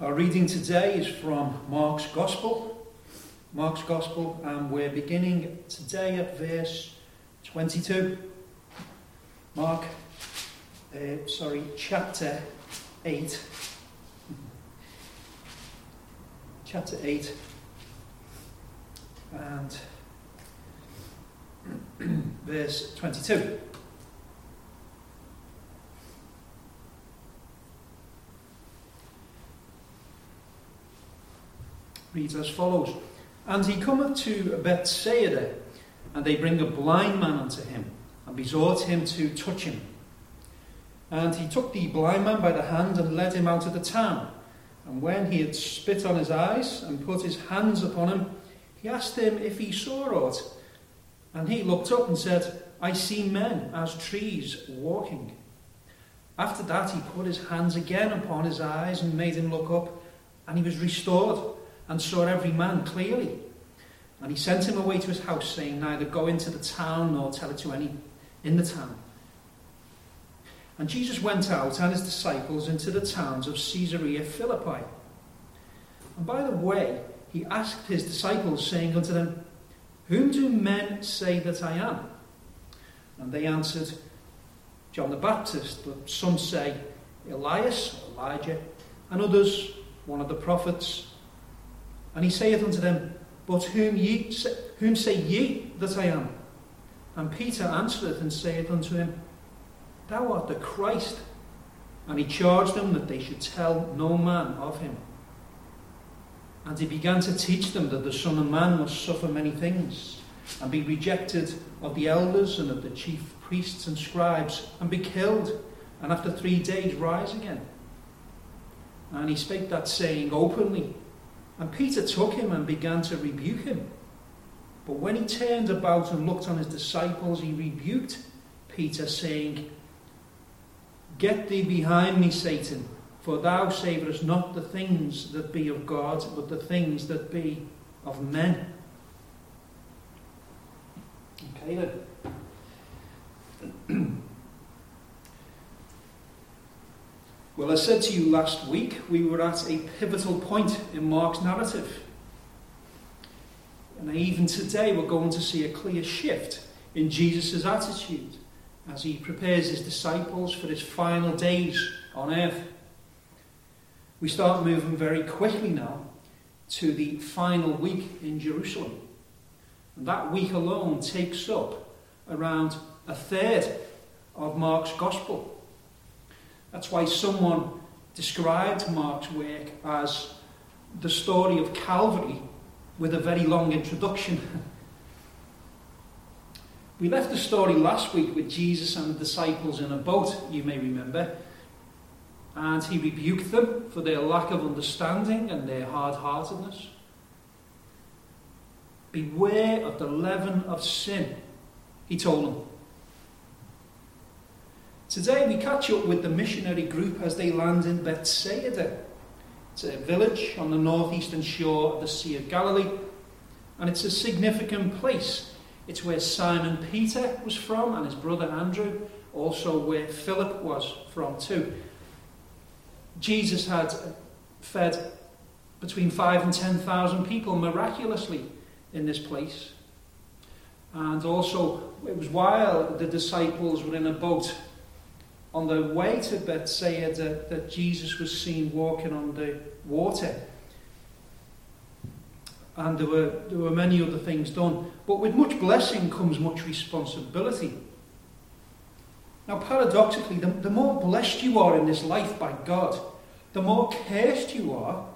Our reading today is from Mark's Gospel. Mark's Gospel, and we're beginning today at verse 22. Mark, uh, sorry, chapter 8. Chapter 8. And verse 22. Reads as follows And he cometh to Bethsaida, and they bring a blind man unto him, and besought him to touch him. And he took the blind man by the hand and led him out of the town. And when he had spit on his eyes and put his hands upon him, he asked him if he saw aught. And he looked up and said, I see men as trees walking. After that, he put his hands again upon his eyes and made him look up, and he was restored and saw every man clearly. And he sent him away to his house, saying, Neither go into the town nor tell it to any in the town. And Jesus went out and his disciples into the towns of Caesarea Philippi. And by the way, he asked his disciples, saying unto them, Whom do men say that I am? And they answered, John the Baptist, but some say Elias, Elijah, and others, one of the prophets. And he saith unto them, But whom, ye, whom say ye that I am? And Peter answereth and saith unto him, Thou art the Christ. And he charged them that they should tell no man of him. And he began to teach them that the Son of Man must suffer many things, and be rejected of the elders and of the chief priests and scribes, and be killed, and after three days rise again. And he spake that saying openly and Peter took him and began to rebuke him. But when he turned about and looked on his disciples, he rebuked Peter, saying, Get thee behind me, Satan, for thou savourest not the things that be of God, but the things that be of men. Okay then. Well, I said to you last week, we were at a pivotal point in Mark's narrative. And even today, we're going to see a clear shift in Jesus' attitude as he prepares his disciples for his final days on earth. We start moving very quickly now to the final week in Jerusalem. And that week alone takes up around a third of Mark's Gospel. That's why someone described Mark's work as the story of Calvary with a very long introduction. we left the story last week with Jesus and the disciples in a boat, you may remember, and he rebuked them for their lack of understanding and their hard heartedness. Beware of the leaven of sin, he told them. Today we catch up with the missionary group as they land in Bethsaida. It's a village on the northeastern shore of the Sea of Galilee, and it's a significant place. It's where Simon Peter was from and his brother Andrew, also where Philip was from too. Jesus had fed between five and ten thousand people miraculously in this place. And also, it was while the disciples were in a boat on the way to Bethsaida that Jesus was seen walking on the water. And there were, there were many other things done. But with much blessing comes much responsibility. Now, paradoxically, the, the more blessed you are in this life by God, the more cursed you are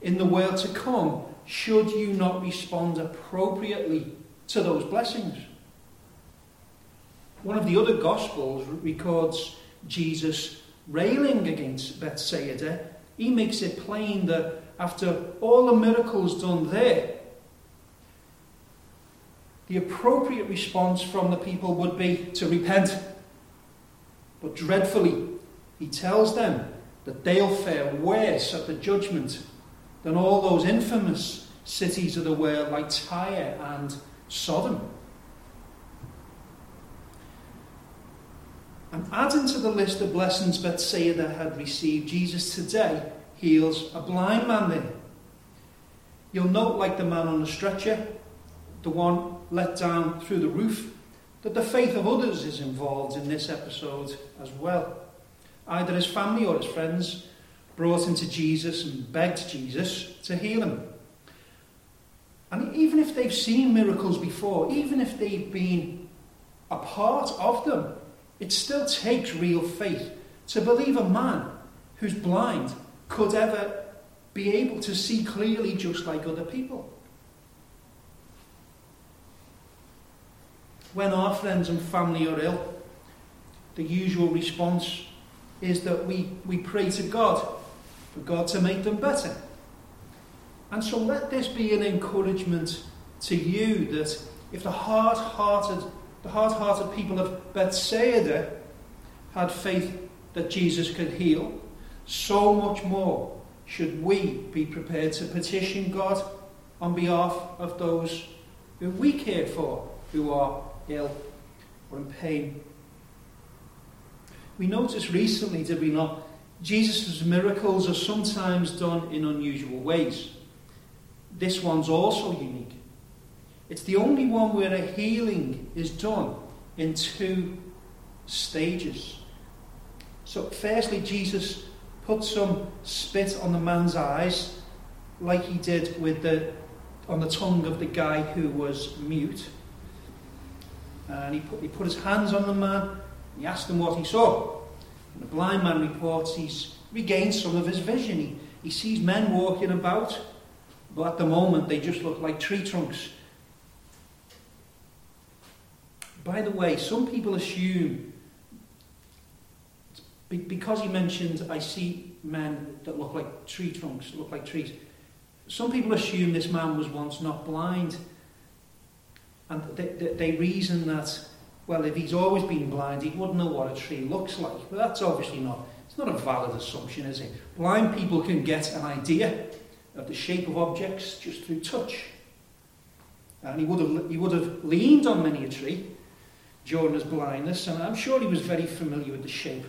in the world to come should you not respond appropriately to those blessings. One of the other Gospels records Jesus railing against Bethsaida, he makes it plain that after all the miracles done there, the appropriate response from the people would be to repent. But dreadfully, he tells them that they'll fare worse at the judgment than all those infamous cities of the world like Tyre and Sodom. And adding to the list of blessings Bethsaida had received, Jesus today, heals a blind man there. You'll note, like the man on the stretcher, the one let down through the roof, that the faith of others is involved in this episode as well. Either his family or his friends brought him to Jesus and begged Jesus to heal him. And even if they've seen miracles before, even if they've been a part of them, it still takes real faith to believe a man who's blind could ever be able to see clearly just like other people. When our friends and family are ill, the usual response is that we, we pray to God for God to make them better. And so let this be an encouragement to you that if the hard-hearted, the hard-hearted people of Bethsaida had faith that Jesus could heal, so much more should we be prepared to petition God on behalf of those who we care for, who are ill or in pain. We noticed recently, did we not, Jesus' miracles are sometimes done in unusual ways. This one's also unique. It's the only one where a healing is done in two stages. So, firstly, Jesus put some spit on the man's eyes, like he did with the on the tongue of the guy who was mute. And he put, he put his hands on the man. He asked him what he saw. And the blind man reports he's regained some of his vision. He, he sees men walking about, but at the moment they just look like tree trunks. By the way, some people assume, because he mentioned, I see men that look like tree trunks, look like trees. Some people assume this man was once not blind. And they, they, they reason that, well, if he's always been blind, he wouldn't know what a tree looks like. But that's obviously not, it's not a valid assumption, is it? Blind people can get an idea of the shape of objects just through touch. And he would have, he would have leaned on many a tree his blindness, and I'm sure he was very familiar with the shape.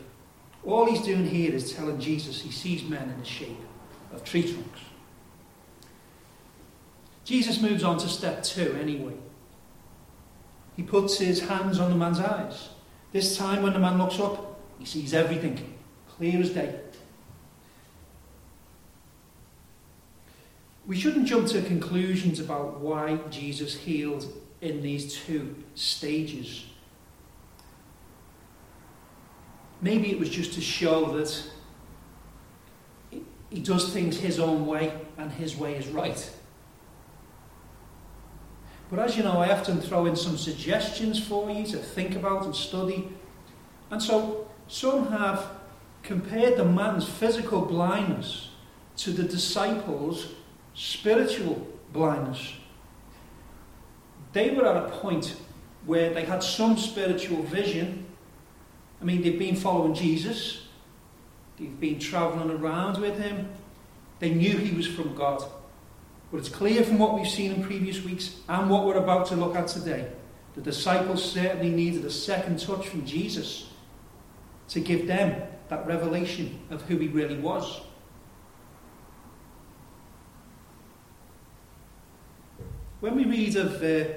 All he's doing here is telling Jesus he sees men in the shape of tree trunks. Jesus moves on to step two anyway. He puts his hands on the man's eyes. This time, when the man looks up, he sees everything, clear as day. We shouldn't jump to conclusions about why Jesus healed in these two stages. Maybe it was just to show that he does things his own way and his way is right. But as you know, I often throw in some suggestions for you to think about and study. And so some have compared the man's physical blindness to the disciples' spiritual blindness. They were at a point where they had some spiritual vision. I mean, they've been following Jesus, they've been travelling around with him, they knew he was from God. But it's clear from what we've seen in previous weeks and what we're about to look at today, the disciples certainly needed a second touch from Jesus to give them that revelation of who he really was. When we read of uh,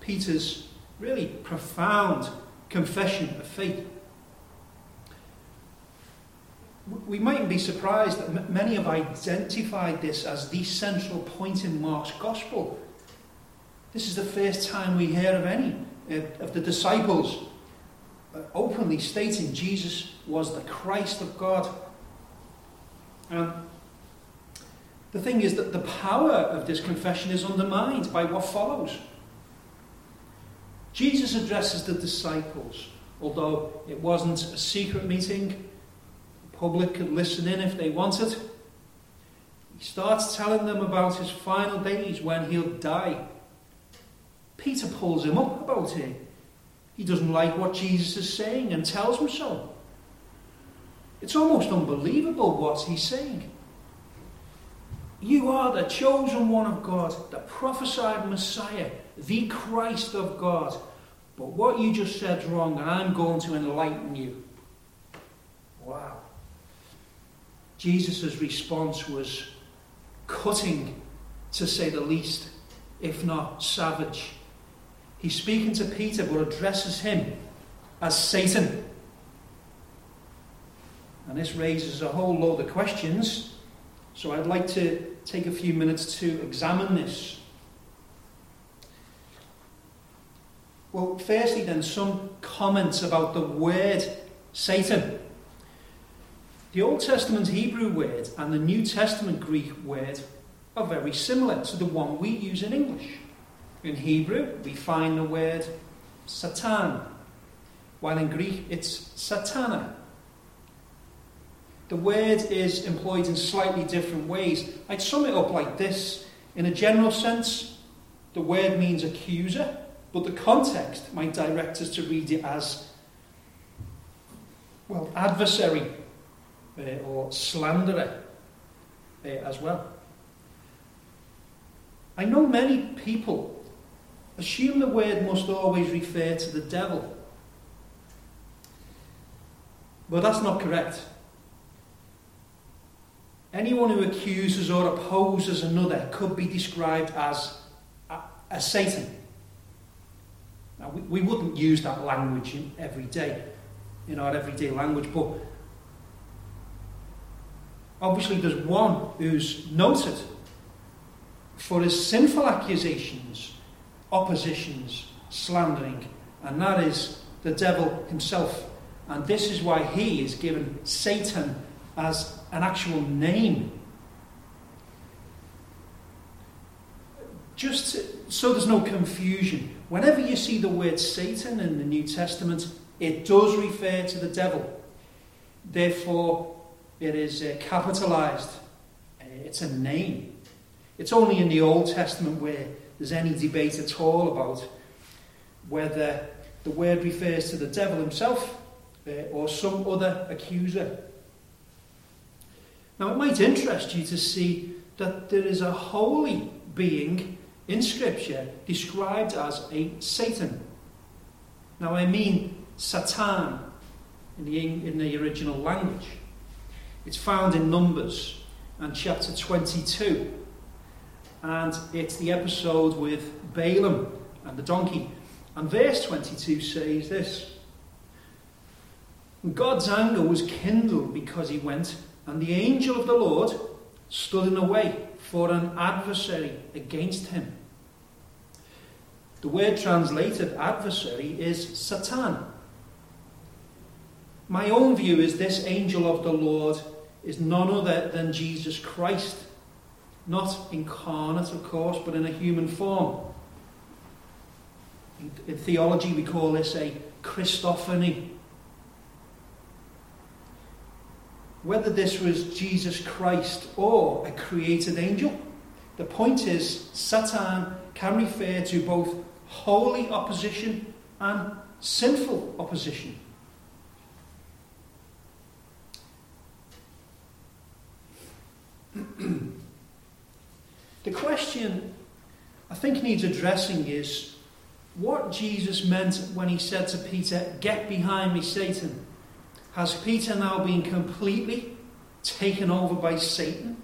Peter's really profound confession of faith, we mightn't be surprised that many have identified this as the central point in Mark's gospel. This is the first time we hear of any uh, of the disciples uh, openly stating Jesus was the Christ of God. And the thing is that the power of this confession is undermined by what follows. Jesus addresses the disciples, although it wasn't a secret meeting, public could listen in if they wanted. He starts telling them about his final days when he'll die. Peter pulls him up about it. He doesn't like what Jesus is saying and tells him so. It's almost unbelievable what he's saying. You are the chosen one of God, the prophesied Messiah, the Christ of God. But what you just said is wrong, and I'm going to enlighten you. Wow. Jesus' response was cutting, to say the least, if not savage. He's speaking to Peter but addresses him as Satan. And this raises a whole load of questions. So I'd like to take a few minutes to examine this. Well, firstly, then, some comments about the word Satan. The Old Testament Hebrew word and the New Testament Greek word are very similar to the one we use in English. In Hebrew, we find the word Satan, while in Greek it's Satana. The word is employed in slightly different ways. I'd sum it up like this. In a general sense, the word means accuser, but the context might direct us to read it as, well, adversary or slanderer uh, as well. I know many people assume the word must always refer to the devil. But that's not correct. Anyone who accuses or opposes another could be described as a, a Satan. Now, we, we wouldn't use that language in every day, in our everyday language, but obviously there's one who's noted for his sinful accusations, oppositions, slandering, and that is the devil himself. And this is why he is given Satan as an actual name. Just so there's no confusion. Whenever you see the word Satan in the New Testament, it does refer to the devil. Therefore, it is uh, capitalized. Uh, it's a name. It's only in the Old Testament where there's any debate at all about whether the word refers to the devil himself uh, or some other accuser. Now, it might interest you to see that there is a holy being in Scripture described as a Satan. Now, I mean Satan in the, in the original language. It's found in Numbers and chapter 22. And it's the episode with Balaam and the donkey. And verse 22 says this God's anger was kindled because he went and the angel of the Lord stood in the way for an adversary against him. The word translated adversary is Satan. My own view is this angel of the Lord is none other than Jesus Christ. Not incarnate, of course, but in a human form. In theology, we call this a Christophany. whether this was Jesus Christ or a created angel. The point is, Satan can refer to both holy opposition and sinful opposition. the question I think needs addressing is what Jesus meant when he said to Peter, Get behind me, Satan. Has Peter now been completely taken over by Satan?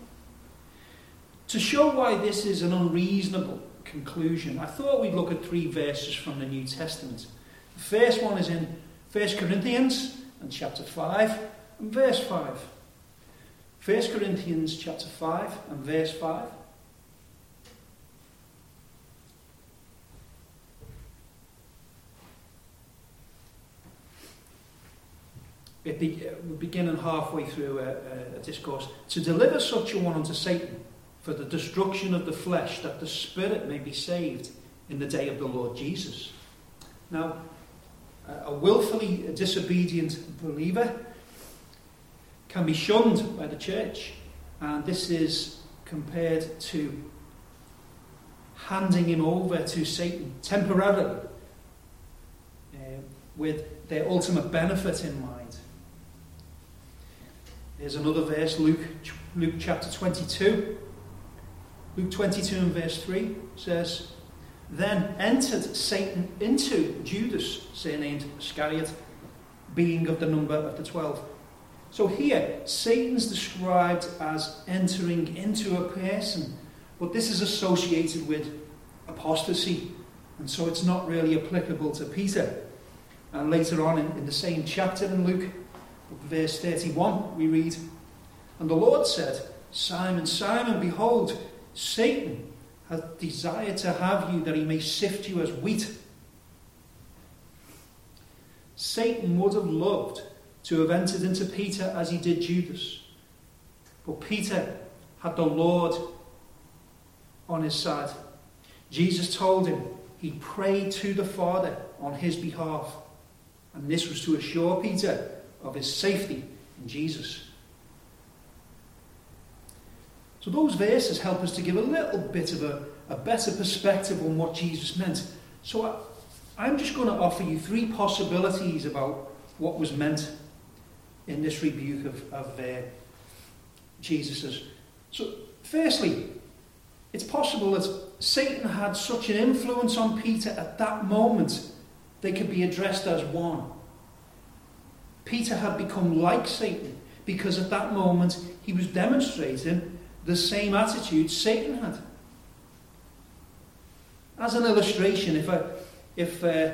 To show why this is an unreasonable conclusion, I thought we'd look at three verses from the New Testament. The first one is in 1 Corinthians and chapter 5 and verse 5. 1 Corinthians chapter 5 and verse 5. It be, uh, beginning halfway through a, a, discourse, to deliver such a one unto Satan for the destruction of the flesh, that the spirit may be saved in the day of the Lord Jesus. Now, a willfully disobedient believer can be shunned by the church, and this is compared to handing him over to Satan temporarily uh, with their ultimate benefit in mind. There's another verse, Luke, Luke chapter 22. Luke 22 and verse 3 says, Then entered Satan into Judas, surnamed Iscariot, being of the number of the twelve. So here, Satan's described as entering into a person, but this is associated with apostasy, and so it's not really applicable to Peter. And later on in, in the same chapter in Luke, verse 31, we read, And the Lord said, Simon, Simon, behold, Satan has desired to have you that he may sift you as wheat. Satan would have loved to have entered into Peter as he did Judas. But Peter had the Lord on his side. Jesus told him he prayed to the Father on his behalf. And this was to assure Peter of his safety in Jesus. So those verses help us to give a little bit of a, a better perspective on what Jesus meant. So I, I'm just going to offer you three possibilities about what was meant in this rebuke of, of uh, Jesus's. So, firstly, it's possible that Satan had such an influence on Peter at that moment, they could be addressed as one. Peter had become like Satan because at that moment he was demonstrating the same attitude Satan had. As an illustration, if I, if uh,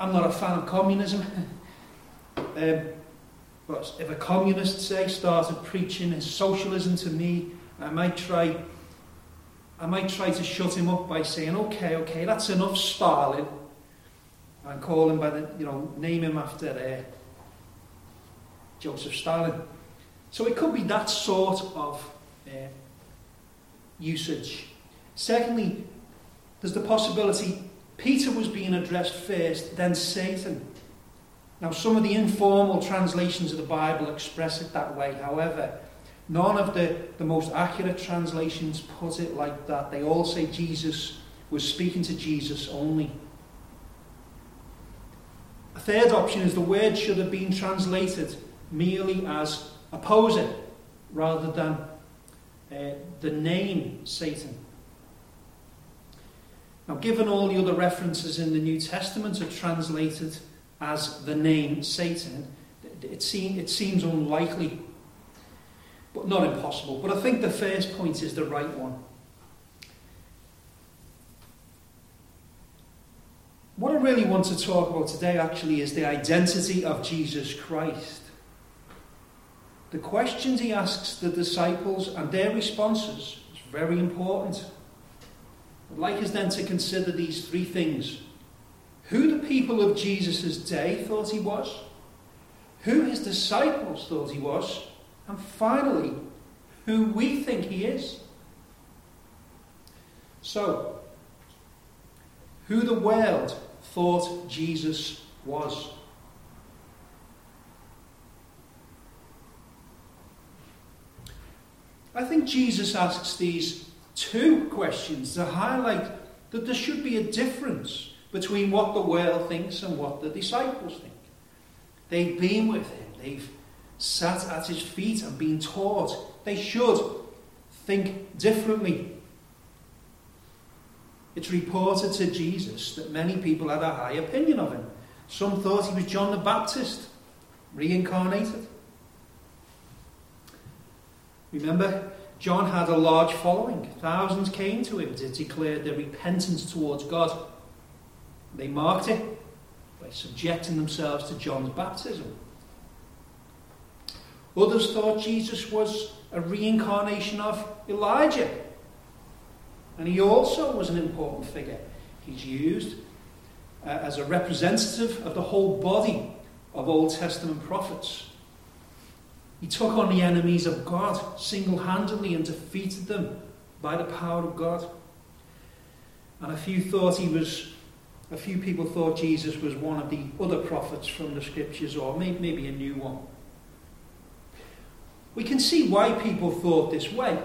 I'm not a fan of communism, Um, but if a communist, say, started preaching his socialism to me, I might try I might try to shut him up by saying, okay, okay, that's enough Stalin, and call him by the, you know, name him after uh, Joseph Stalin. So it could be that sort of uh, usage. Secondly, there's the possibility Peter was being addressed first, then Satan. Now, some of the informal translations of the Bible express it that way. However, none of the, the most accurate translations put it like that. They all say Jesus was speaking to Jesus only. A third option is the word should have been translated merely as opposing rather than uh, the name Satan. Now, given all the other references in the New Testament are translated as the name Satan, it, seem, it seems unlikely, but not impossible. But I think the first point is the right one. What I really want to talk about today actually is the identity of Jesus Christ. The questions he asks the disciples and their responses is very important. I'd like us then to consider these three things who the people of Jesus' day thought he was, who his disciples thought he was, and finally, who we think he is. So, who the world thought Jesus was. I think Jesus asks these two questions to highlight that there should be a difference between what the world thinks and what the disciples think. They've been with him, they've sat at his feet and been taught. They should think differently. It's reported to Jesus that many people had a high opinion of him. Some thought he was John the Baptist, reincarnated. Remember, John had a large following. Thousands came to him to declare their repentance towards God. They marked it by subjecting themselves to John's baptism. Others thought Jesus was a reincarnation of Elijah. And he also was an important figure. He's used uh, as a representative of the whole body of Old Testament prophets. He took on the enemies of God single handedly and defeated them by the power of God. And a few thought he was a few people thought Jesus was one of the other prophets from the scriptures, or maybe a new one. We can see why people thought this way.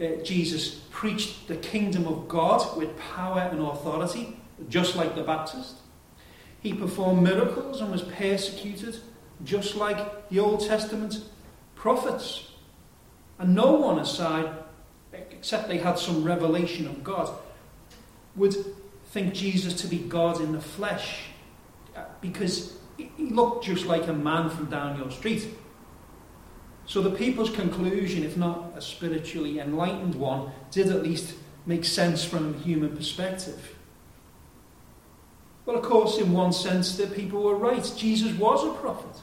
Uh, Jesus preached the kingdom of God with power and authority, just like the Baptist. He performed miracles and was persecuted, just like the Old Testament prophets. And no one aside, except they had some revelation of God, would think Jesus to be God in the flesh uh, because he looked just like a man from down your street. So the people's conclusion, if not a spiritually enlightened one, did at least make sense from a human perspective. Well, of course, in one sense, the people were right. Jesus was a prophet.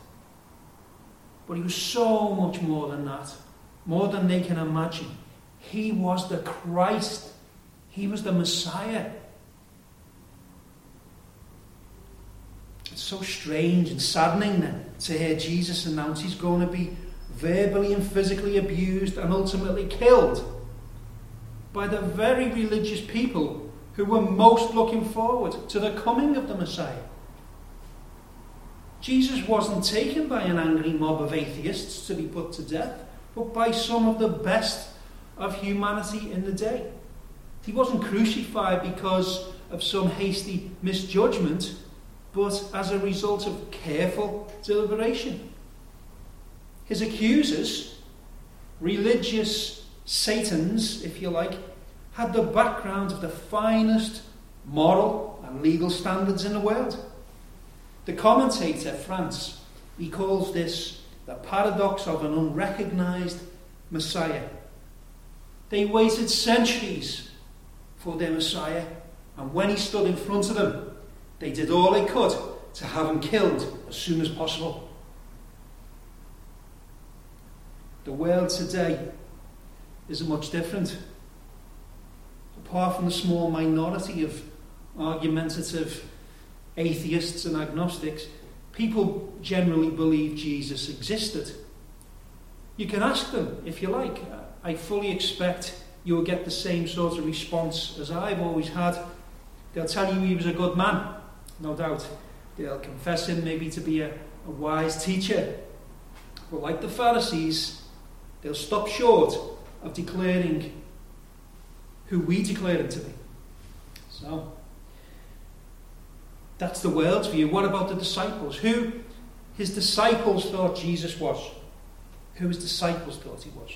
But he was so much more than that, more than they can imagine. He was the Christ, he was the Messiah. It's so strange and saddening then to hear Jesus announce he's going to be verbally and physically abused and ultimately killed by the very religious people who were most looking forward to the coming of the Messiah. Jesus wasn't taken by an angry mob of atheists to be put to death, but by some of the best of humanity in the day. He wasn't crucified because of some hasty misjudgment, but as a result of careful deliberation. His accusers, religious Satans, if you like, had the background of the finest moral and legal standards in the world. The commentator, France, he calls this the paradox of an unrecognized Messiah. They waited centuries for their Messiah, and when he stood in front of them, they did all they could to have him killed as soon as possible. The world today isn't much different. Apart from the small minority of argumentative atheists and agnostics, people generally believe Jesus existed. You can ask them if you like. I fully expect you'll get the same sort of response as I've always had. They'll tell you he was a good man, no doubt. They'll confess him maybe to be a, a wise teacher. But like the Pharisees, they'll stop short of declaring who we declare him to be. So, that's the world's view. What about the disciples? Who his disciples thought Jesus was? Who his disciples thought he was?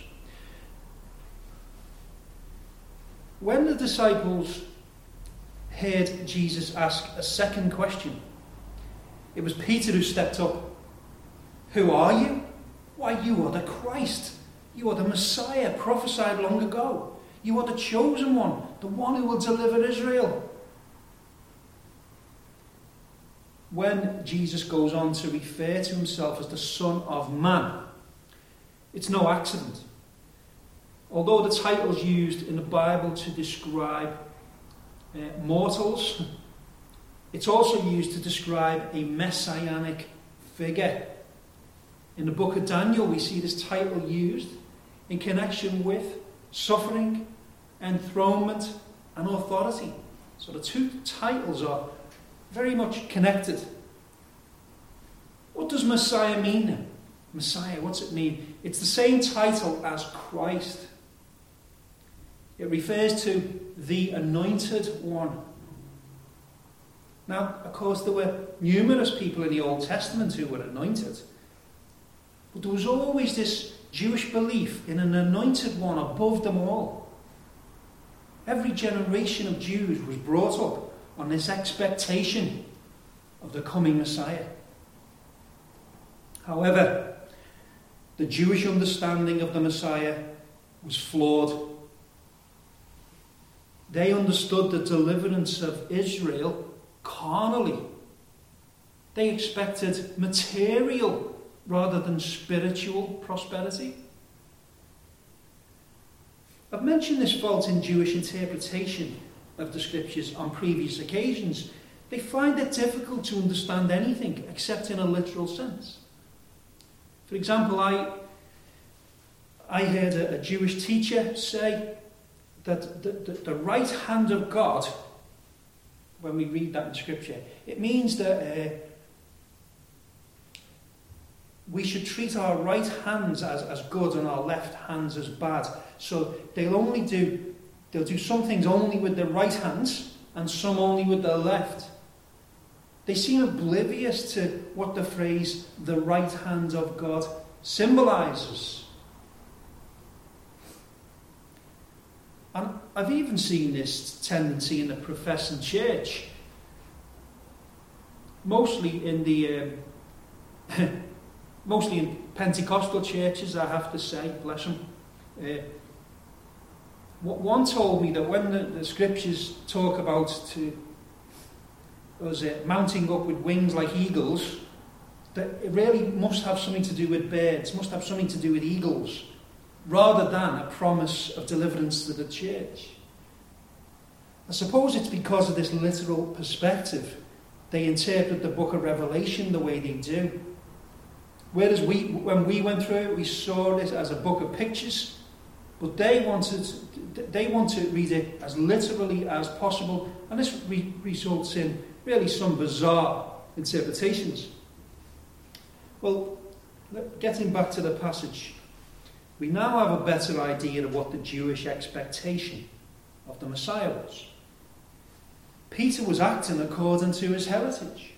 When the disciples heard Jesus ask a second question, it was Peter who stepped up. Who are you? Why, you are the Christ. You are the Messiah prophesied long ago. You are the chosen one, the one who will deliver Israel. When Jesus goes on to refer to himself as the Son of Man, it's no accident. Although the title's used in the Bible to describe uh, mortals, it's also used to describe a messianic figure. In the book of Daniel, we see this title used in connection with suffering, enthronement, and authority. So the two titles are very much connected. What does Messiah mean? Messiah, what's it mean? It's the same title as Christ. It refers to the anointed one. Now, of course, there were numerous people in the Old Testament who were anointed. But there was always this Jewish belief in an anointed one above them all. Every generation of Jews was brought up on this expectation of the coming Messiah. However, the Jewish understanding of the Messiah was flawed. They understood the deliverance of Israel carnally. They expected material rather than spiritual prosperity. I've mentioned this fault in Jewish interpretation of the scriptures on previous occasions. They find it difficult to understand anything except in a literal sense. For example, I, I heard a, a Jewish teacher say that the, the, the, right hand of God, when we read that in Scripture, it means that uh, we should treat our right hands as, as good and our left hands as bad. So they'll only do they'll do some things only with their right hands and some only with their left. They seem oblivious to what the phrase the right hand of God symbolizes. And I've even seen this tendency in the professing church, mostly in the uh, mostly in Pentecostal churches, I have to say, bless them. Uh, one told me that when the, the scriptures talk about to us uh, mounting up with wings like eagles, that it really must have something to do with birds, must have something to do with eagles, rather than a promise of deliverance to the church. I suppose it's because of this literal perspective they interpret the book of Revelation the way they do. Whereas we, when we went through it, we saw it as a book of pictures, but they wanted, they want to read it as literally as possible, and this re- results in really some bizarre interpretations. Well, getting back to the passage, we now have a better idea of what the Jewish expectation of the Messiah was. Peter was acting according to his heritage.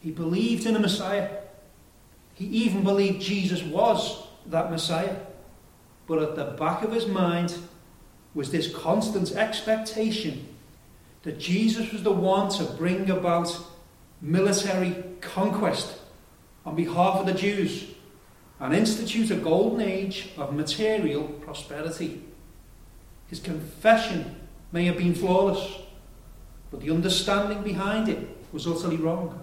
He believed in a Messiah. He even believed Jesus was that Messiah. But at the back of his mind was this constant expectation that Jesus was the one to bring about military conquest on behalf of the Jews and institute a golden age of material prosperity. His confession may have been flawless, but the understanding behind it was utterly wrong.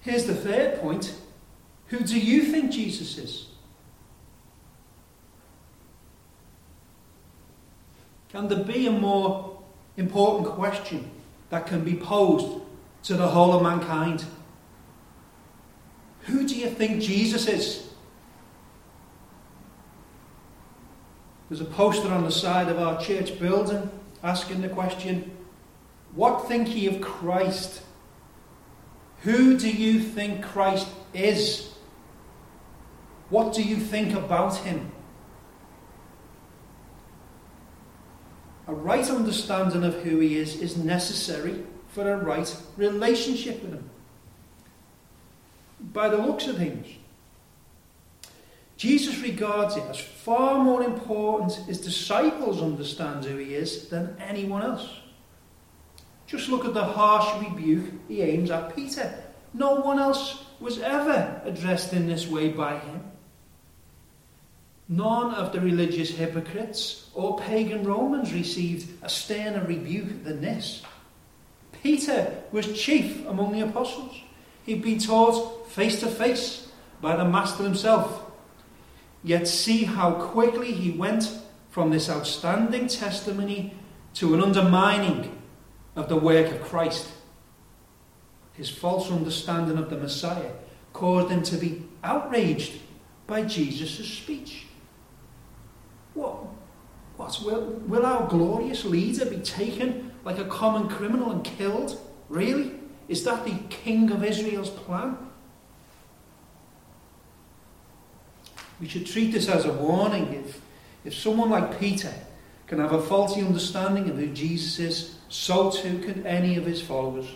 Here's the third point who do you think Jesus is? Can there be a more important question that can be posed to the whole of mankind? Who do you think Jesus is? There's a poster on the side of our church building asking the question What think ye of Christ? Who do you think Christ is? What do you think about him? A right understanding of who he is is necessary for a right relationship with him. By the looks of things, Jesus regards it as far more important his disciples understand who he is than anyone else. Just look at the harsh rebuke he aims at Peter. No one else was ever addressed in this way by him. None of the religious hypocrites or pagan Romans received a sterner rebuke than this. Peter was chief among the apostles. He'd been taught face to face by the Master himself. Yet see how quickly he went from this outstanding testimony to an undermining of the work of Christ. His false understanding of the Messiah caused him to be outraged by Jesus' speech. What? What? Will, will our glorious leader be taken like a common criminal and killed? Really? Is that the king of Israel's plan? We should treat this as a warning. If, if someone like Peter can have a faulty understanding of who Jesus is, so too can any of his followers.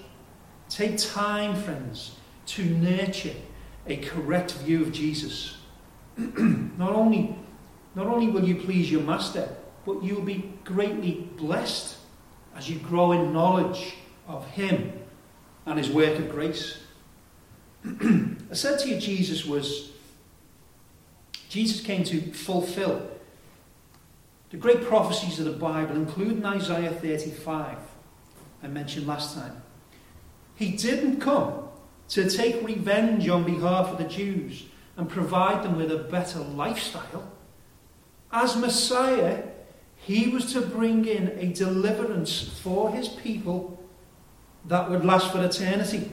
Take time, friends, to nurture a correct view of Jesus. Not only not only will you please your master, but you will be greatly blessed as you grow in knowledge of him and his work of grace. I said to you, Jesus was, Jesus came to fulfill the great prophecies of the Bible, including Isaiah 35, I mentioned last time. He didn't come to take revenge on behalf of the Jews and provide them with a better lifestyle. As Messiah, he was to bring in a deliverance for his people that would last for eternity.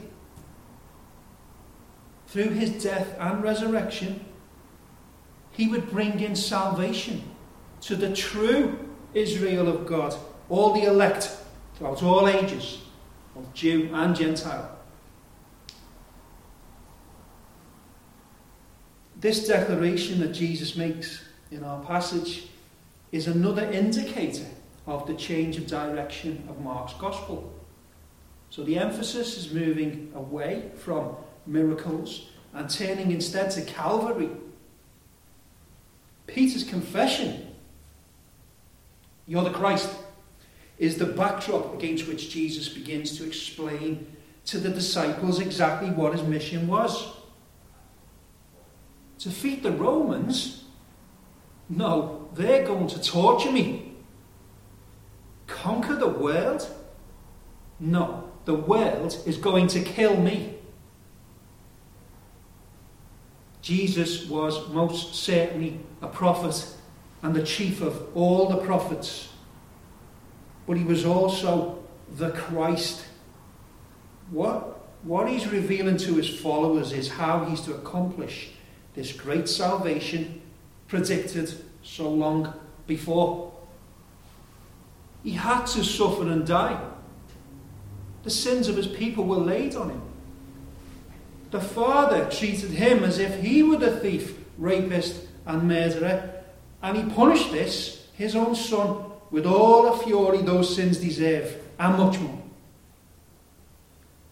Through his death and resurrection, he would bring in salvation to the true Israel of God, all the elect throughout all ages, of Jew and Gentile. This declaration that Jesus makes in our passage is another indicator of the change of direction of Mark's gospel. So the emphasis is moving away from miracles and turning instead to Calvary. Peter's confession, you're the Christ, is the backdrop against which Jesus begins to explain to the disciples exactly what his mission was. To defeat the Romans? No, they're going to torture me. Conquer the world? No, the world is going to kill me. Jesus was most certainly a prophet and the chief of all the prophets, but he was also the Christ. What, what he's revealing to his followers is how he's to accomplish this great salvation predicted so long before. He had to suffer and die. The sins of his people were laid on him. The father treated him as if he were the thief, rapist, and murderer, and he punished this, his own son, with all the fury those sins deserve, and much more.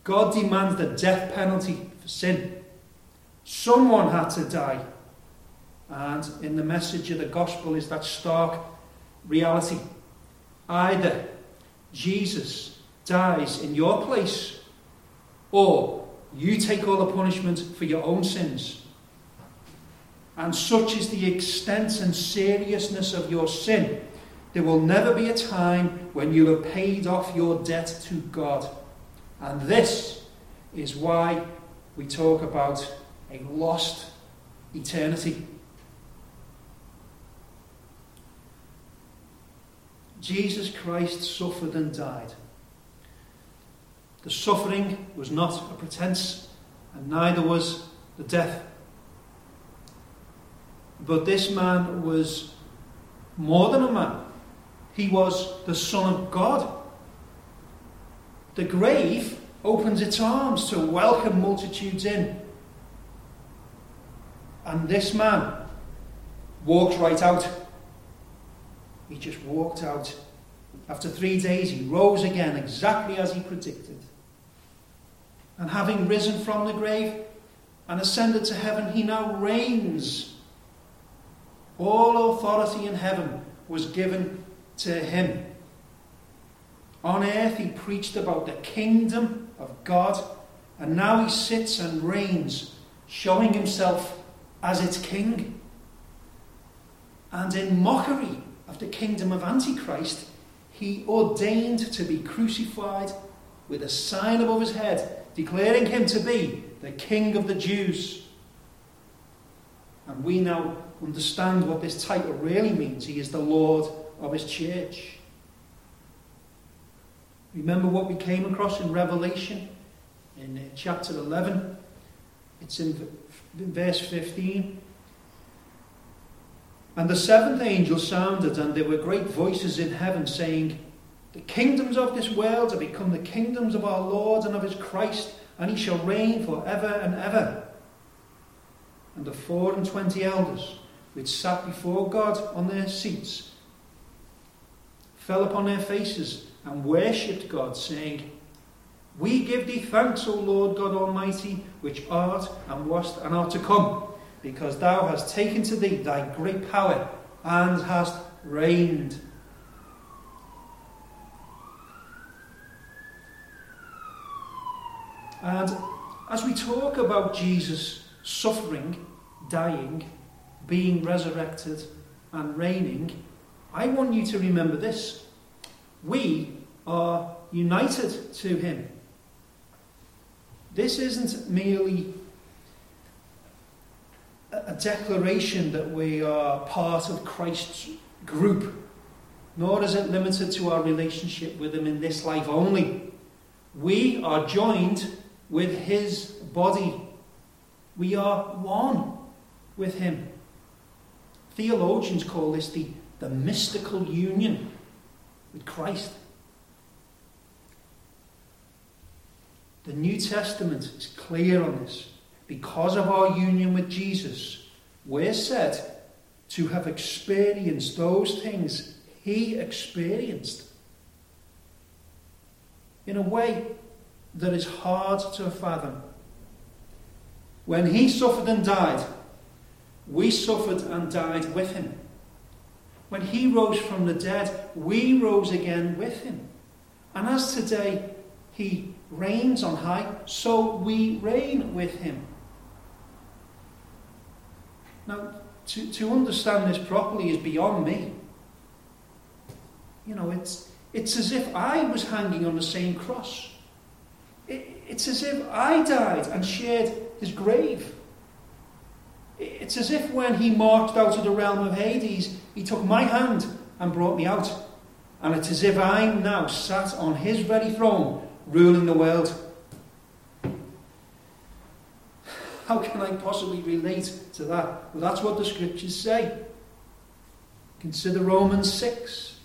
God demands the death penalty for sin. Someone had to die. And in the message of the gospel is that stark reality. Either Jesus dies in your place, or you take all the punishment for your own sins. And such is the extent and seriousness of your sin, there will never be a time when you have paid off your debt to God. And this is why we talk about a lost eternity. Jesus Christ suffered and died the suffering was not a pretense, and neither was the death. But this man was more than a man, he was the Son of God. The grave opens its arms to welcome multitudes in. And this man walked right out. He just walked out. After three days, he rose again, exactly as he predicted. And having risen from the grave and ascended to heaven, he now reigns. All authority in heaven was given to him. On earth, he preached about the kingdom of God, and now he sits and reigns, showing himself as its king. And in mockery of the kingdom of Antichrist, he ordained to be crucified with a sign above his head declaring him to be the King of the Jews. And we now understand what this title really means. He is the Lord of his church. Remember what we came across in Revelation in uh, chapter 11? It's in verse 15. And the seventh angel sounded, and there were great voices in heaven saying, the kingdoms of this world have become the kingdoms of our Lord and of his Christ, and he shall reign for ever and ever. And the four and twenty elders, which sat before God on their seats, fell upon their faces and worshipped God, saying, We give thee thanks, O Lord God Almighty, which art and wast and art to come, because thou hast taken to thee thy great power and hast reigned. And as we talk about Jesus suffering, dying, being resurrected, and reigning, I want you to remember this. We are united to him. This isn't merely a declaration that we are part of Christ's group, nor is it limited to our relationship with him in this life only. We are joined with his body. We are one with him. Theologians call this the, the mystical union with Christ. The New Testament is clear on this. Because of our union with Jesus, we're said to have experienced those things he experienced. In a way, that is hard to fathom. When he suffered and died, we suffered and died with him. When he rose from the dead, we rose again with him. And as today he reigns on high, so we reign with him. Now, to, to understand this properly is beyond me. You know, it's, it's as if I was hanging on the same cross. It, it's as if I died and shared his grave. It's as if when he marched out of the realm of Hades, he took my hand and brought me out. And it's as if I'm now sat on his very throne, ruling the world. How can I possibly relate to that? Well, that's what the scriptures say. Consider Romans 6,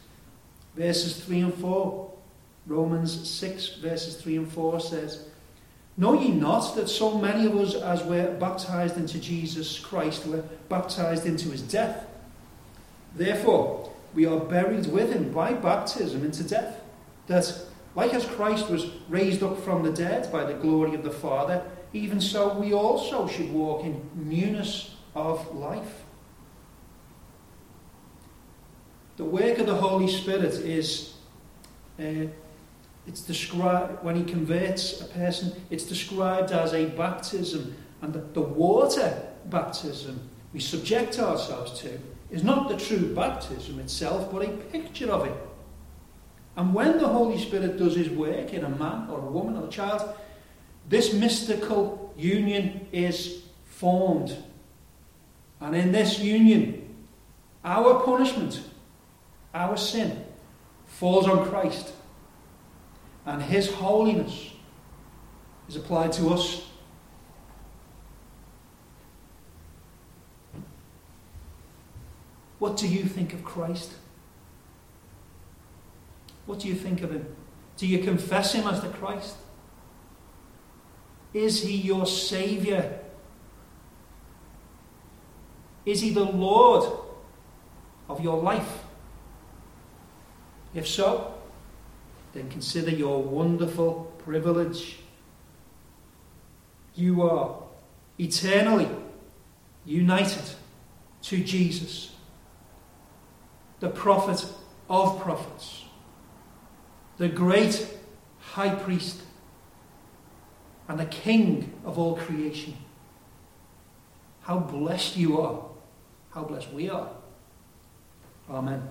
verses 3 and 4. Romans 6, verses 3 and 4 says, Know ye not that so many of us as were baptized into Jesus Christ were baptized into his death? Therefore, we are buried with him by baptism into death, that, like as Christ was raised up from the dead by the glory of the Father, even so we also should walk in newness of life. The work of the Holy Spirit is, uh, it's described, when he converts a person, it's described as a baptism. And the, the water baptism we subject ourselves to is not the true baptism itself, but a picture of it. And when the Holy Spirit does his work in a man or a woman or a child, this mystical union is formed. And in this union, our punishment, our sin, falls on Christ. And his holiness is applied to us. What do you think of Christ? What do you think of him? Do you confess him as the Christ? Is he your Saviour? Is he the Lord of your life? If so, then consider your wonderful privilege. You are eternally united to Jesus, the prophet of prophets, the great high priest and the King of all creation. How blessed you are. How blessed we are. Amen.